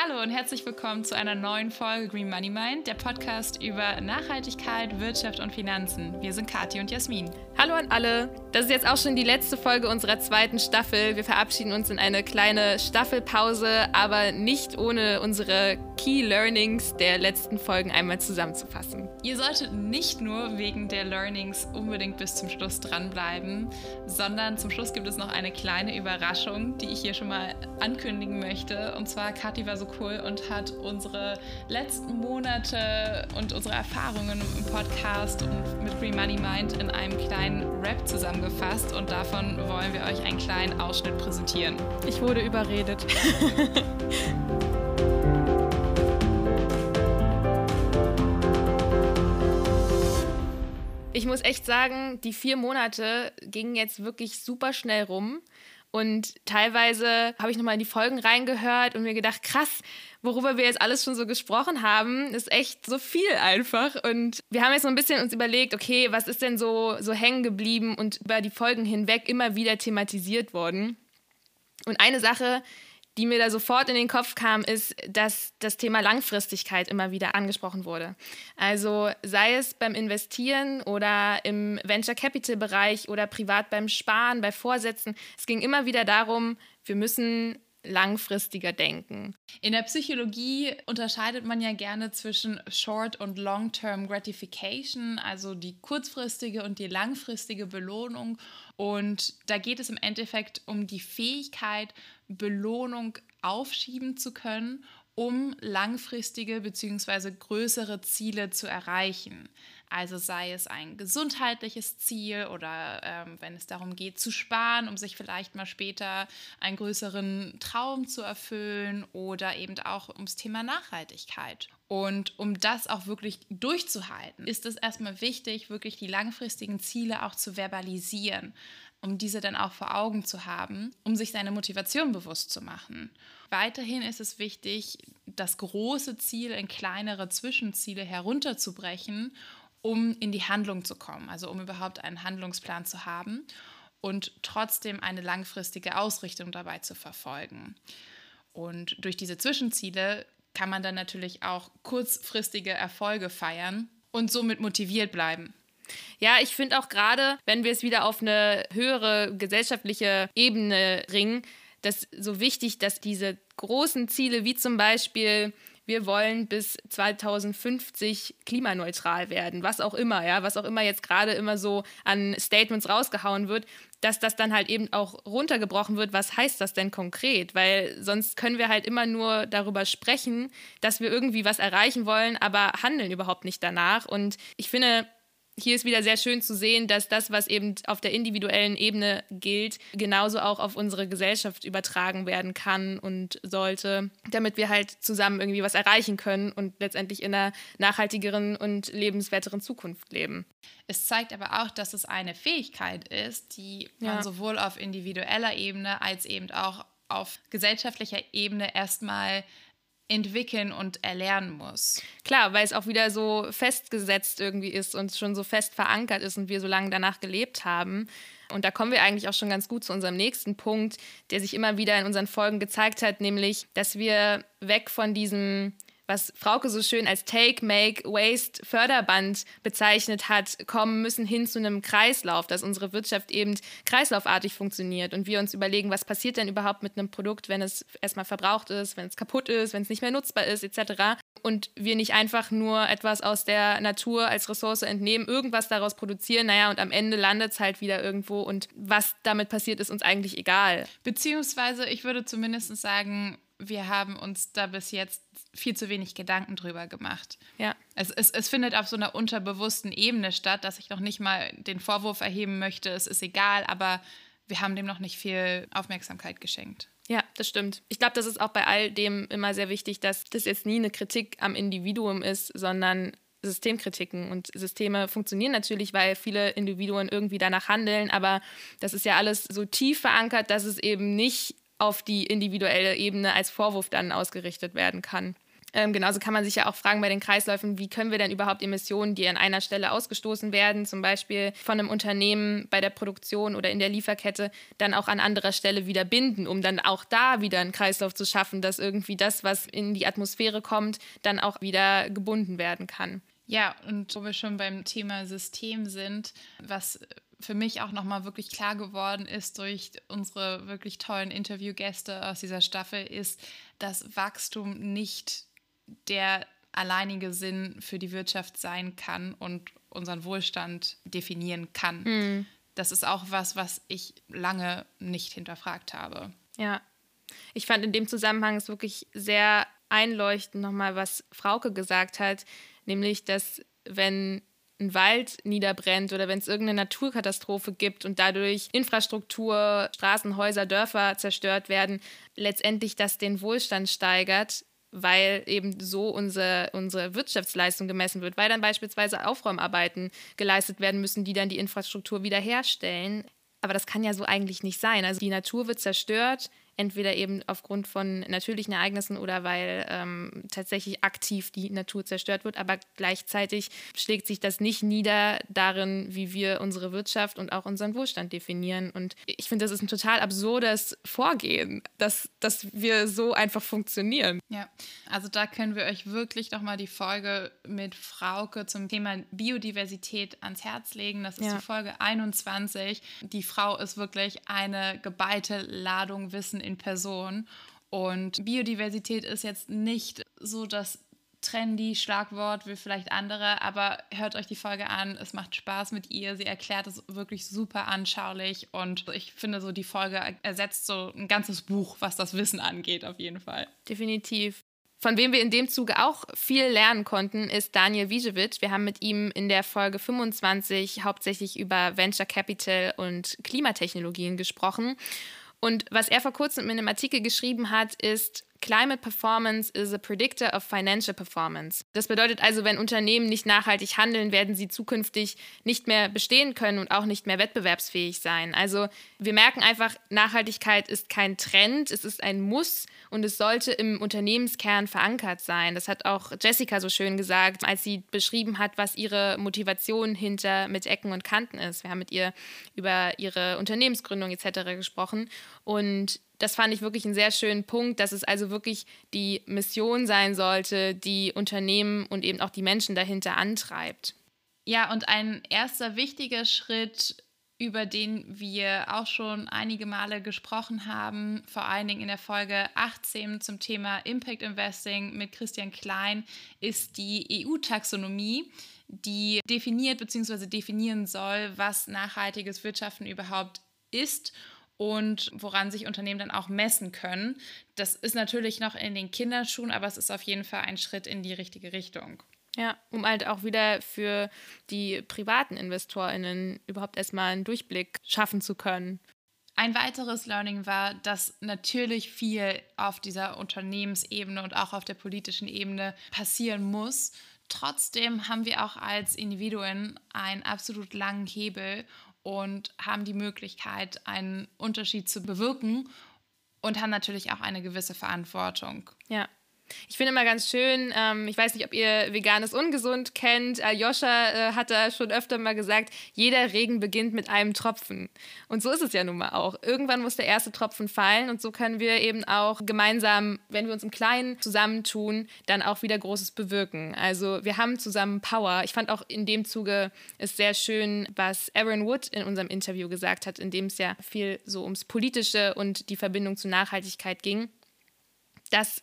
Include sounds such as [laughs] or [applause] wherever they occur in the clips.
Hallo und herzlich willkommen zu einer neuen Folge Green Money Mind, der Podcast über Nachhaltigkeit, Wirtschaft und Finanzen. Wir sind Kathi und Jasmin. Hallo an alle. Das ist jetzt auch schon die letzte Folge unserer zweiten Staffel. Wir verabschieden uns in eine kleine Staffelpause, aber nicht ohne unsere Key Learnings der letzten Folgen einmal zusammenzufassen. Ihr solltet nicht nur wegen der Learnings unbedingt bis zum Schluss dranbleiben, sondern zum Schluss gibt es noch eine kleine Überraschung, die ich hier schon mal ankündigen möchte. Und zwar, Kathi war so cool und hat unsere letzten Monate und unsere Erfahrungen im Podcast und mit Free Money Mind in einem kleinen Rap zusammengefasst und davon wollen wir euch einen kleinen Ausschnitt präsentieren. Ich wurde überredet. [laughs] ich muss echt sagen, die vier Monate gingen jetzt wirklich super schnell rum. Und teilweise habe ich nochmal in die Folgen reingehört und mir gedacht, krass, worüber wir jetzt alles schon so gesprochen haben, ist echt so viel einfach. Und wir haben jetzt so ein bisschen uns überlegt, okay, was ist denn so, so hängen geblieben und über die Folgen hinweg immer wieder thematisiert worden. Und eine Sache, die mir da sofort in den Kopf kam, ist, dass das Thema Langfristigkeit immer wieder angesprochen wurde. Also sei es beim Investieren oder im Venture Capital Bereich oder privat beim Sparen, bei Vorsätzen. Es ging immer wieder darum, wir müssen langfristiger denken. In der Psychologie unterscheidet man ja gerne zwischen Short- und Long-Term Gratification, also die kurzfristige und die langfristige Belohnung. Und da geht es im Endeffekt um die Fähigkeit, Belohnung aufschieben zu können, um langfristige bzw. größere Ziele zu erreichen. Also sei es ein gesundheitliches Ziel oder ähm, wenn es darum geht zu sparen, um sich vielleicht mal später einen größeren Traum zu erfüllen oder eben auch ums Thema Nachhaltigkeit. Und um das auch wirklich durchzuhalten, ist es erstmal wichtig, wirklich die langfristigen Ziele auch zu verbalisieren um diese dann auch vor Augen zu haben, um sich seine Motivation bewusst zu machen. Weiterhin ist es wichtig, das große Ziel in kleinere Zwischenziele herunterzubrechen, um in die Handlung zu kommen, also um überhaupt einen Handlungsplan zu haben und trotzdem eine langfristige Ausrichtung dabei zu verfolgen. Und durch diese Zwischenziele kann man dann natürlich auch kurzfristige Erfolge feiern und somit motiviert bleiben. Ja, ich finde auch gerade, wenn wir es wieder auf eine höhere gesellschaftliche Ebene ringen, das so wichtig, dass diese großen Ziele wie zum Beispiel wir wollen bis 2050 klimaneutral werden, was auch immer, ja, was auch immer jetzt gerade immer so an Statements rausgehauen wird, dass das dann halt eben auch runtergebrochen wird, was heißt das denn konkret? Weil sonst können wir halt immer nur darüber sprechen, dass wir irgendwie was erreichen wollen, aber handeln überhaupt nicht danach. Und ich finde, hier ist wieder sehr schön zu sehen, dass das, was eben auf der individuellen Ebene gilt, genauso auch auf unsere Gesellschaft übertragen werden kann und sollte, damit wir halt zusammen irgendwie was erreichen können und letztendlich in einer nachhaltigeren und lebenswerteren Zukunft leben. Es zeigt aber auch, dass es eine Fähigkeit ist, die man ja. sowohl auf individueller Ebene als eben auch auf gesellschaftlicher Ebene erstmal entwickeln und erlernen muss. Klar, weil es auch wieder so festgesetzt irgendwie ist und schon so fest verankert ist und wir so lange danach gelebt haben. Und da kommen wir eigentlich auch schon ganz gut zu unserem nächsten Punkt, der sich immer wieder in unseren Folgen gezeigt hat, nämlich, dass wir weg von diesem was Frauke so schön als Take, Make, Waste Förderband bezeichnet hat, kommen müssen hin zu einem Kreislauf, dass unsere Wirtschaft eben kreislaufartig funktioniert und wir uns überlegen, was passiert denn überhaupt mit einem Produkt, wenn es erstmal verbraucht ist, wenn es kaputt ist, wenn es nicht mehr nutzbar ist, etc. Und wir nicht einfach nur etwas aus der Natur als Ressource entnehmen, irgendwas daraus produzieren, naja, und am Ende landet es halt wieder irgendwo und was damit passiert, ist uns eigentlich egal. Beziehungsweise, ich würde zumindest sagen, wir haben uns da bis jetzt viel zu wenig Gedanken drüber gemacht. Ja. Es, es, es findet auf so einer unterbewussten Ebene statt, dass ich noch nicht mal den Vorwurf erheben möchte, es ist egal, aber wir haben dem noch nicht viel Aufmerksamkeit geschenkt. Ja, das stimmt. Ich glaube, das ist auch bei all dem immer sehr wichtig, dass das jetzt nie eine Kritik am Individuum ist, sondern Systemkritiken. Und Systeme funktionieren natürlich, weil viele Individuen irgendwie danach handeln, aber das ist ja alles so tief verankert, dass es eben nicht auf die individuelle Ebene als Vorwurf dann ausgerichtet werden kann. Ähm, genauso kann man sich ja auch fragen bei den Kreisläufen, wie können wir denn überhaupt Emissionen, die an einer Stelle ausgestoßen werden, zum Beispiel von einem Unternehmen bei der Produktion oder in der Lieferkette, dann auch an anderer Stelle wieder binden, um dann auch da wieder einen Kreislauf zu schaffen, dass irgendwie das, was in die Atmosphäre kommt, dann auch wieder gebunden werden kann. Ja, und wo wir schon beim Thema System sind, was für mich auch nochmal wirklich klar geworden ist durch unsere wirklich tollen Interviewgäste aus dieser Staffel, ist, dass Wachstum nicht der alleinige Sinn für die Wirtschaft sein kann und unseren Wohlstand definieren kann. Mhm. Das ist auch was, was ich lange nicht hinterfragt habe. Ja, ich fand in dem Zusammenhang es wirklich sehr einleuchtend nochmal, was Frauke gesagt hat, nämlich, dass wenn ein Wald niederbrennt oder wenn es irgendeine Naturkatastrophe gibt und dadurch Infrastruktur, Straßen, Häuser, Dörfer zerstört werden, letztendlich das den Wohlstand steigert, weil eben so unsere, unsere Wirtschaftsleistung gemessen wird, weil dann beispielsweise Aufräumarbeiten geleistet werden müssen, die dann die Infrastruktur wiederherstellen. Aber das kann ja so eigentlich nicht sein. Also die Natur wird zerstört, entweder eben aufgrund von natürlichen Ereignissen oder weil ähm, tatsächlich aktiv die Natur zerstört wird. Aber gleichzeitig schlägt sich das nicht nieder darin, wie wir unsere Wirtschaft und auch unseren Wohlstand definieren. Und ich finde, das ist ein total absurdes Vorgehen, dass, dass wir so einfach funktionieren. Ja, also da können wir euch wirklich nochmal die Folge mit Frauke zum Thema Biodiversität ans Herz legen. Das ist ja. die Folge 21. Die Frau ist wirklich eine geballte Ladung Wissen in Person. Und Biodiversität ist jetzt nicht so das trendy Schlagwort wie vielleicht andere, aber hört euch die Folge an. Es macht Spaß mit ihr. Sie erklärt es wirklich super anschaulich und ich finde so, die Folge ersetzt so ein ganzes Buch, was das Wissen angeht, auf jeden Fall. Definitiv. Von wem wir in dem Zuge auch viel lernen konnten, ist Daniel Wiesewitsch. Wir haben mit ihm in der Folge 25 hauptsächlich über Venture Capital und Klimatechnologien gesprochen. Und was er vor kurzem in einem Artikel geschrieben hat, ist, Climate Performance is a predictor of financial performance. Das bedeutet also, wenn Unternehmen nicht nachhaltig handeln, werden sie zukünftig nicht mehr bestehen können und auch nicht mehr wettbewerbsfähig sein. Also wir merken einfach, Nachhaltigkeit ist kein Trend, es ist ein Muss und es sollte im Unternehmenskern verankert sein. Das hat auch Jessica so schön gesagt, als sie beschrieben hat, was ihre Motivation hinter mit Ecken und Kanten ist. Wir haben mit ihr über ihre Unternehmensgründung etc. gesprochen und das fand ich wirklich einen sehr schönen Punkt, dass es also wirklich die Mission sein sollte, die Unternehmen und eben auch die Menschen dahinter antreibt. Ja, und ein erster wichtiger Schritt, über den wir auch schon einige Male gesprochen haben, vor allen Dingen in der Folge 18 zum Thema Impact Investing mit Christian Klein, ist die EU-Taxonomie, die definiert bzw. definieren soll, was nachhaltiges Wirtschaften überhaupt ist und woran sich Unternehmen dann auch messen können. Das ist natürlich noch in den Kinderschuhen, aber es ist auf jeden Fall ein Schritt in die richtige Richtung. Ja, um halt auch wieder für die privaten InvestorInnen überhaupt erstmal einen Durchblick schaffen zu können. Ein weiteres Learning war, dass natürlich viel auf dieser Unternehmensebene und auch auf der politischen Ebene passieren muss. Trotzdem haben wir auch als Individuen einen absolut langen Hebel und haben die Möglichkeit, einen Unterschied zu bewirken und haben natürlich auch eine gewisse Verantwortung. Ja. Ich finde immer ganz schön, ähm, ich weiß nicht, ob ihr Veganes Ungesund kennt. Aljoscha äh, hat da schon öfter mal gesagt, jeder Regen beginnt mit einem Tropfen. Und so ist es ja nun mal auch. Irgendwann muss der erste Tropfen fallen und so können wir eben auch gemeinsam, wenn wir uns im Kleinen zusammentun, dann auch wieder Großes bewirken. Also wir haben zusammen Power. Ich fand auch in dem Zuge es sehr schön, was Aaron Wood in unserem Interview gesagt hat, in dem es ja viel so ums Politische und die Verbindung zur Nachhaltigkeit ging dass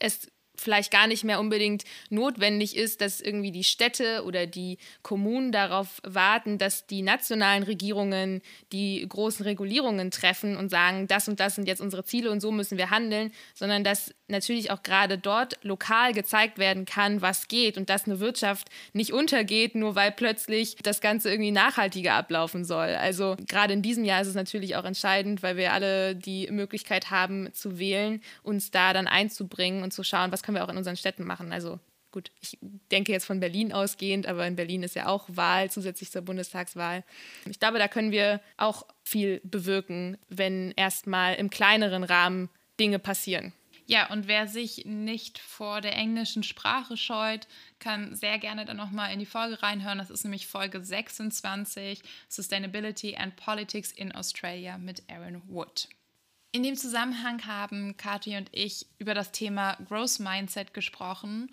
es vielleicht gar nicht mehr unbedingt notwendig ist, dass irgendwie die Städte oder die Kommunen darauf warten, dass die nationalen Regierungen die großen Regulierungen treffen und sagen, das und das sind jetzt unsere Ziele und so müssen wir handeln, sondern dass natürlich auch gerade dort lokal gezeigt werden kann, was geht und dass eine Wirtschaft nicht untergeht, nur weil plötzlich das Ganze irgendwie nachhaltiger ablaufen soll. Also gerade in diesem Jahr ist es natürlich auch entscheidend, weil wir alle die Möglichkeit haben zu wählen, uns da dann einzubringen und zu schauen, was können wir auch in unseren Städten machen. Also gut, ich denke jetzt von Berlin ausgehend, aber in Berlin ist ja auch Wahl zusätzlich zur Bundestagswahl. Ich glaube, da können wir auch viel bewirken, wenn erstmal im kleineren Rahmen Dinge passieren. Ja, und wer sich nicht vor der englischen Sprache scheut, kann sehr gerne dann nochmal in die Folge reinhören. Das ist nämlich Folge 26, Sustainability and Politics in Australia mit Aaron Wood. In dem Zusammenhang haben Kathi und ich über das Thema Growth Mindset gesprochen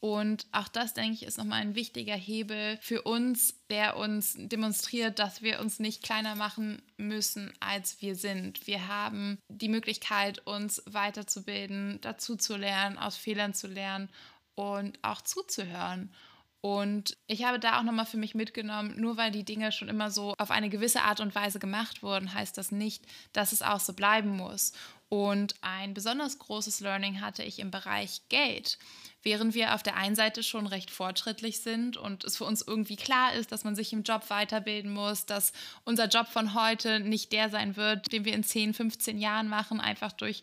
und auch das, denke ich, ist nochmal ein wichtiger Hebel für uns, der uns demonstriert, dass wir uns nicht kleiner machen müssen, als wir sind. Wir haben die Möglichkeit, uns weiterzubilden, dazu zu lernen, aus Fehlern zu lernen und auch zuzuhören. Und ich habe da auch nochmal für mich mitgenommen, nur weil die Dinge schon immer so auf eine gewisse Art und Weise gemacht wurden, heißt das nicht, dass es auch so bleiben muss. Und ein besonders großes Learning hatte ich im Bereich Geld. Während wir auf der einen Seite schon recht fortschrittlich sind und es für uns irgendwie klar ist, dass man sich im Job weiterbilden muss, dass unser Job von heute nicht der sein wird, den wir in 10, 15 Jahren machen, einfach durch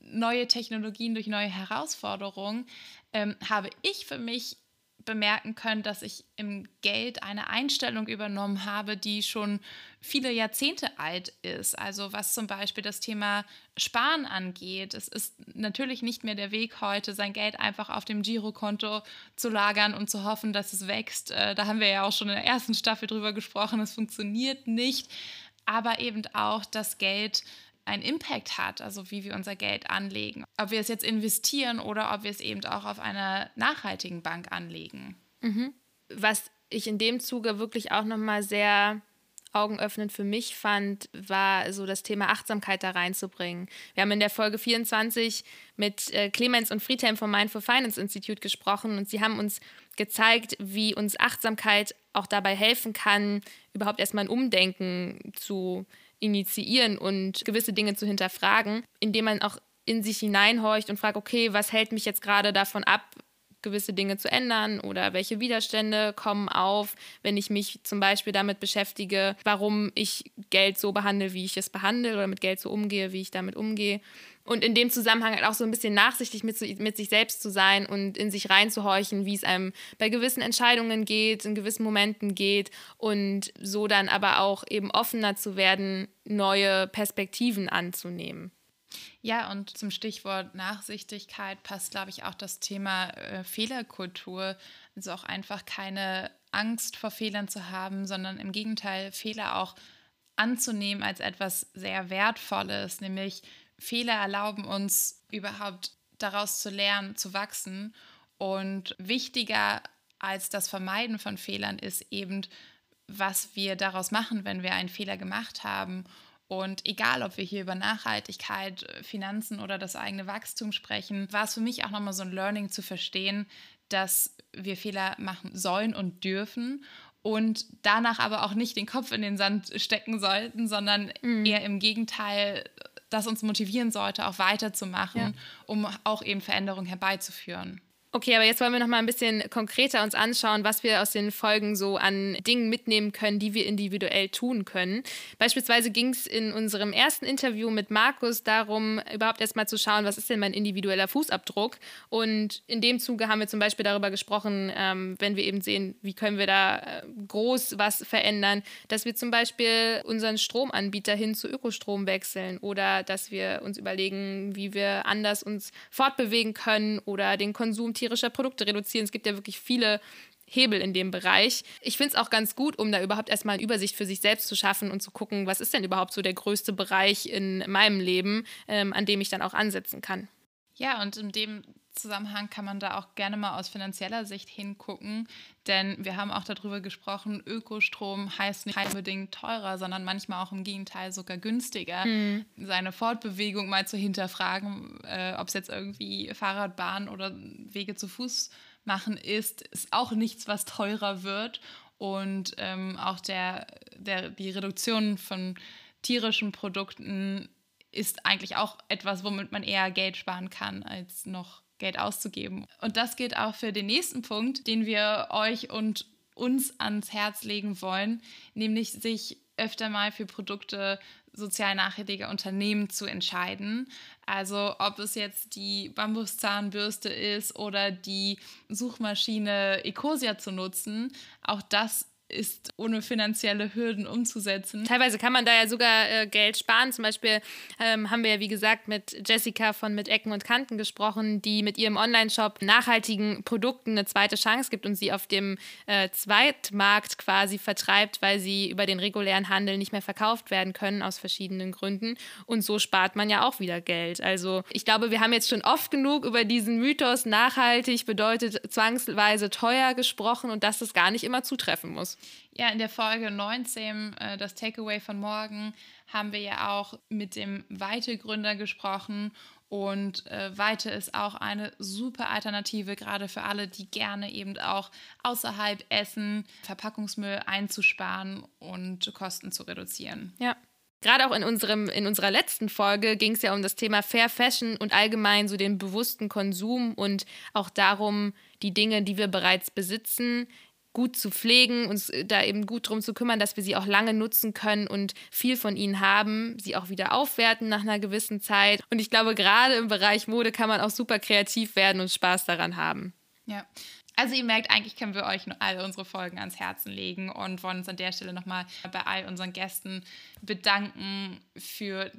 neue Technologien, durch neue Herausforderungen, ähm, habe ich für mich bemerken können, dass ich im Geld eine Einstellung übernommen habe, die schon viele Jahrzehnte alt ist. Also was zum Beispiel das Thema Sparen angeht. Es ist natürlich nicht mehr der Weg heute, sein Geld einfach auf dem Girokonto zu lagern und zu hoffen, dass es wächst. Äh, da haben wir ja auch schon in der ersten Staffel drüber gesprochen. Es funktioniert nicht. Aber eben auch das Geld einen Impact hat, also wie wir unser Geld anlegen. Ob wir es jetzt investieren oder ob wir es eben auch auf einer nachhaltigen Bank anlegen. Mhm. Was ich in dem Zuge wirklich auch nochmal sehr augenöffnend für mich fand, war so das Thema Achtsamkeit da reinzubringen. Wir haben in der Folge 24 mit äh, Clemens und Friedhelm vom Mindful Finance Institute gesprochen und sie haben uns gezeigt, wie uns Achtsamkeit auch dabei helfen kann, überhaupt erstmal ein Umdenken zu initiieren und gewisse Dinge zu hinterfragen, indem man auch in sich hineinhorcht und fragt, okay, was hält mich jetzt gerade davon ab, gewisse Dinge zu ändern oder welche Widerstände kommen auf, wenn ich mich zum Beispiel damit beschäftige, warum ich Geld so behandle, wie ich es behandle oder mit Geld so umgehe, wie ich damit umgehe. Und in dem Zusammenhang halt auch so ein bisschen nachsichtig mit, mit sich selbst zu sein und in sich reinzuhorchen, wie es einem bei gewissen Entscheidungen geht, in gewissen Momenten geht und so dann aber auch eben offener zu werden, neue Perspektiven anzunehmen. Ja, und zum Stichwort Nachsichtigkeit passt, glaube ich, auch das Thema äh, Fehlerkultur. Also auch einfach keine Angst vor Fehlern zu haben, sondern im Gegenteil Fehler auch anzunehmen als etwas sehr Wertvolles, nämlich Fehler erlauben uns überhaupt daraus zu lernen, zu wachsen. Und wichtiger als das Vermeiden von Fehlern ist eben, was wir daraus machen, wenn wir einen Fehler gemacht haben. Und egal, ob wir hier über Nachhaltigkeit, Finanzen oder das eigene Wachstum sprechen, war es für mich auch nochmal so ein Learning zu verstehen, dass wir Fehler machen sollen und dürfen und danach aber auch nicht den Kopf in den Sand stecken sollten, sondern mhm. eher im Gegenteil das uns motivieren sollte, auch weiterzumachen, ja. um auch eben Veränderungen herbeizuführen. Okay, aber jetzt wollen wir noch mal ein bisschen konkreter uns anschauen, was wir aus den Folgen so an Dingen mitnehmen können, die wir individuell tun können. Beispielsweise ging es in unserem ersten Interview mit Markus darum, überhaupt erstmal zu schauen, was ist denn mein individueller Fußabdruck. Und in dem Zuge haben wir zum Beispiel darüber gesprochen, ähm, wenn wir eben sehen, wie können wir da äh, groß was verändern, dass wir zum Beispiel unseren Stromanbieter hin zu Ökostrom wechseln oder dass wir uns überlegen, wie wir anders uns fortbewegen können oder den Konsum tierischer Produkte reduzieren. Es gibt ja wirklich viele Hebel in dem Bereich. Ich finde es auch ganz gut, um da überhaupt erstmal eine Übersicht für sich selbst zu schaffen und zu gucken, was ist denn überhaupt so der größte Bereich in meinem Leben, ähm, an dem ich dann auch ansetzen kann. Ja, und in dem Zusammenhang kann man da auch gerne mal aus finanzieller Sicht hingucken, denn wir haben auch darüber gesprochen, Ökostrom heißt nicht unbedingt teurer, sondern manchmal auch im Gegenteil sogar günstiger, mhm. seine Fortbewegung mal zu hinterfragen, äh, ob es jetzt irgendwie Fahrradbahn oder Wege zu Fuß machen ist, ist auch nichts, was teurer wird und ähm, auch der, der, die Reduktion von tierischen Produkten ist eigentlich auch etwas, womit man eher Geld sparen kann, als noch Geld auszugeben. Und das gilt auch für den nächsten Punkt, den wir euch und uns ans Herz legen wollen, nämlich sich öfter mal für Produkte sozial nachhaltiger Unternehmen zu entscheiden. Also ob es jetzt die Bambuszahnbürste ist oder die Suchmaschine Ecosia zu nutzen, auch das ist ohne finanzielle Hürden umzusetzen. Teilweise kann man da ja sogar äh, Geld sparen. Zum Beispiel ähm, haben wir ja, wie gesagt, mit Jessica von Mit Ecken und Kanten gesprochen, die mit ihrem Online-Shop nachhaltigen Produkten eine zweite Chance gibt und sie auf dem äh, Zweitmarkt quasi vertreibt, weil sie über den regulären Handel nicht mehr verkauft werden können aus verschiedenen Gründen. Und so spart man ja auch wieder Geld. Also ich glaube, wir haben jetzt schon oft genug über diesen Mythos nachhaltig bedeutet zwangsweise teuer gesprochen und dass das gar nicht immer zutreffen muss. Ja, in der Folge 19, äh, das Takeaway von morgen, haben wir ja auch mit dem Weite-Gründer gesprochen. Und äh, Weite ist auch eine super Alternative, gerade für alle, die gerne eben auch außerhalb essen, Verpackungsmüll einzusparen und Kosten zu reduzieren. Ja. Gerade auch in, unserem, in unserer letzten Folge ging es ja um das Thema Fair Fashion und allgemein so den bewussten Konsum und auch darum, die Dinge, die wir bereits besitzen, gut zu pflegen, uns äh, da eben gut drum zu kümmern, dass wir sie auch lange nutzen können und viel von ihnen haben, sie auch wieder aufwerten nach einer gewissen Zeit. Und ich glaube, gerade im Bereich Mode kann man auch super kreativ werden und Spaß daran haben. Ja. Also ihr merkt, eigentlich können wir euch alle unsere Folgen ans Herzen legen und wollen uns an der Stelle nochmal bei all unseren Gästen bedanken für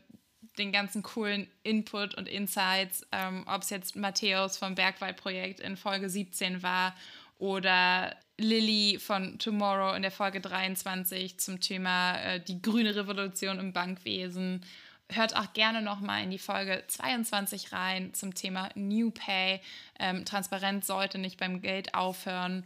den ganzen coolen Input und Insights, ähm, ob es jetzt Matthäus vom Bergwaldprojekt in Folge 17 war oder Lilly von Tomorrow in der Folge 23 zum Thema äh, die grüne Revolution im Bankwesen. Hört auch gerne nochmal in die Folge 22 rein zum Thema New Pay. Ähm, Transparenz sollte nicht beim Geld aufhören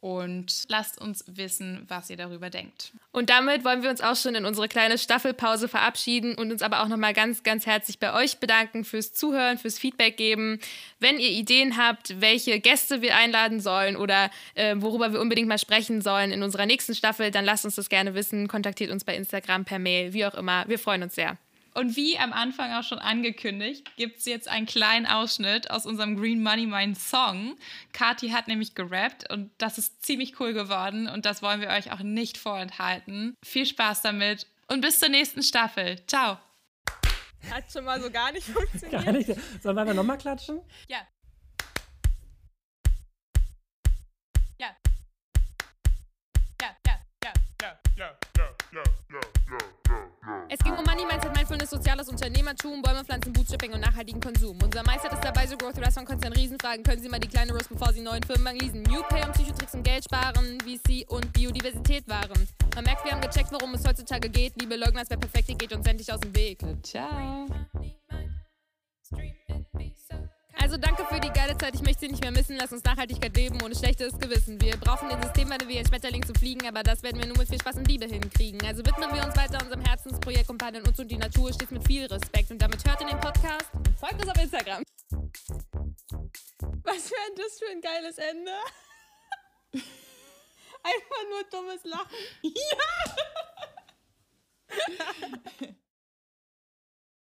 und lasst uns wissen, was ihr darüber denkt. Und damit wollen wir uns auch schon in unsere kleine Staffelpause verabschieden und uns aber auch nochmal ganz, ganz herzlich bei euch bedanken fürs Zuhören, fürs Feedback geben. Wenn ihr Ideen habt, welche Gäste wir einladen sollen oder äh, worüber wir unbedingt mal sprechen sollen in unserer nächsten Staffel, dann lasst uns das gerne wissen. Kontaktiert uns bei Instagram, per Mail, wie auch immer. Wir freuen uns sehr. Und wie am Anfang auch schon angekündigt, gibt es jetzt einen kleinen Ausschnitt aus unserem Green Money Mind Song. Kati hat nämlich gerappt und das ist ziemlich cool geworden und das wollen wir euch auch nicht vorenthalten. Viel Spaß damit und bis zur nächsten Staffel. Ciao. Hat schon mal so gar nicht funktioniert. [laughs] Gar nicht. Sollen wir nochmal klatschen? Ja. Ging um Money, Mindset, Mindfulness, soziales Unternehmertum, Bäume, Pflanzen, Bootstrapping und nachhaltigen Konsum. Unser Meister ist dabei, so Growth Restaurant Konzern Riesenfragen. Können Sie mal die kleine Rose, bevor Sie neuen Firmenbank leasen? New Pay und Psychotricks und Geld sparen, VC und Biodiversität waren. Man merkt, wir haben gecheckt, worum es heutzutage geht. Liebe Leugner, es wäre perfekt, geht uns endlich aus dem Weg. Ciao. Also danke für die geile Zeit. Ich möchte sie nicht mehr missen. Lass uns Nachhaltigkeit leben ohne schlechtes Gewissen. Wir brauchen den Systemwandel wie ein Schmetterling zu fliegen, aber das werden wir nur mit viel Spaß und Liebe hinkriegen. Also widmen wir uns weiter unserem Herzensprojekt und behandeln uns und die Natur stets mit viel Respekt. Und damit hört ihr den Podcast und folgt uns auf Instagram. Was wäre das für ein geiles Ende? [laughs] Einfach nur dummes Lachen. [laughs] Ja!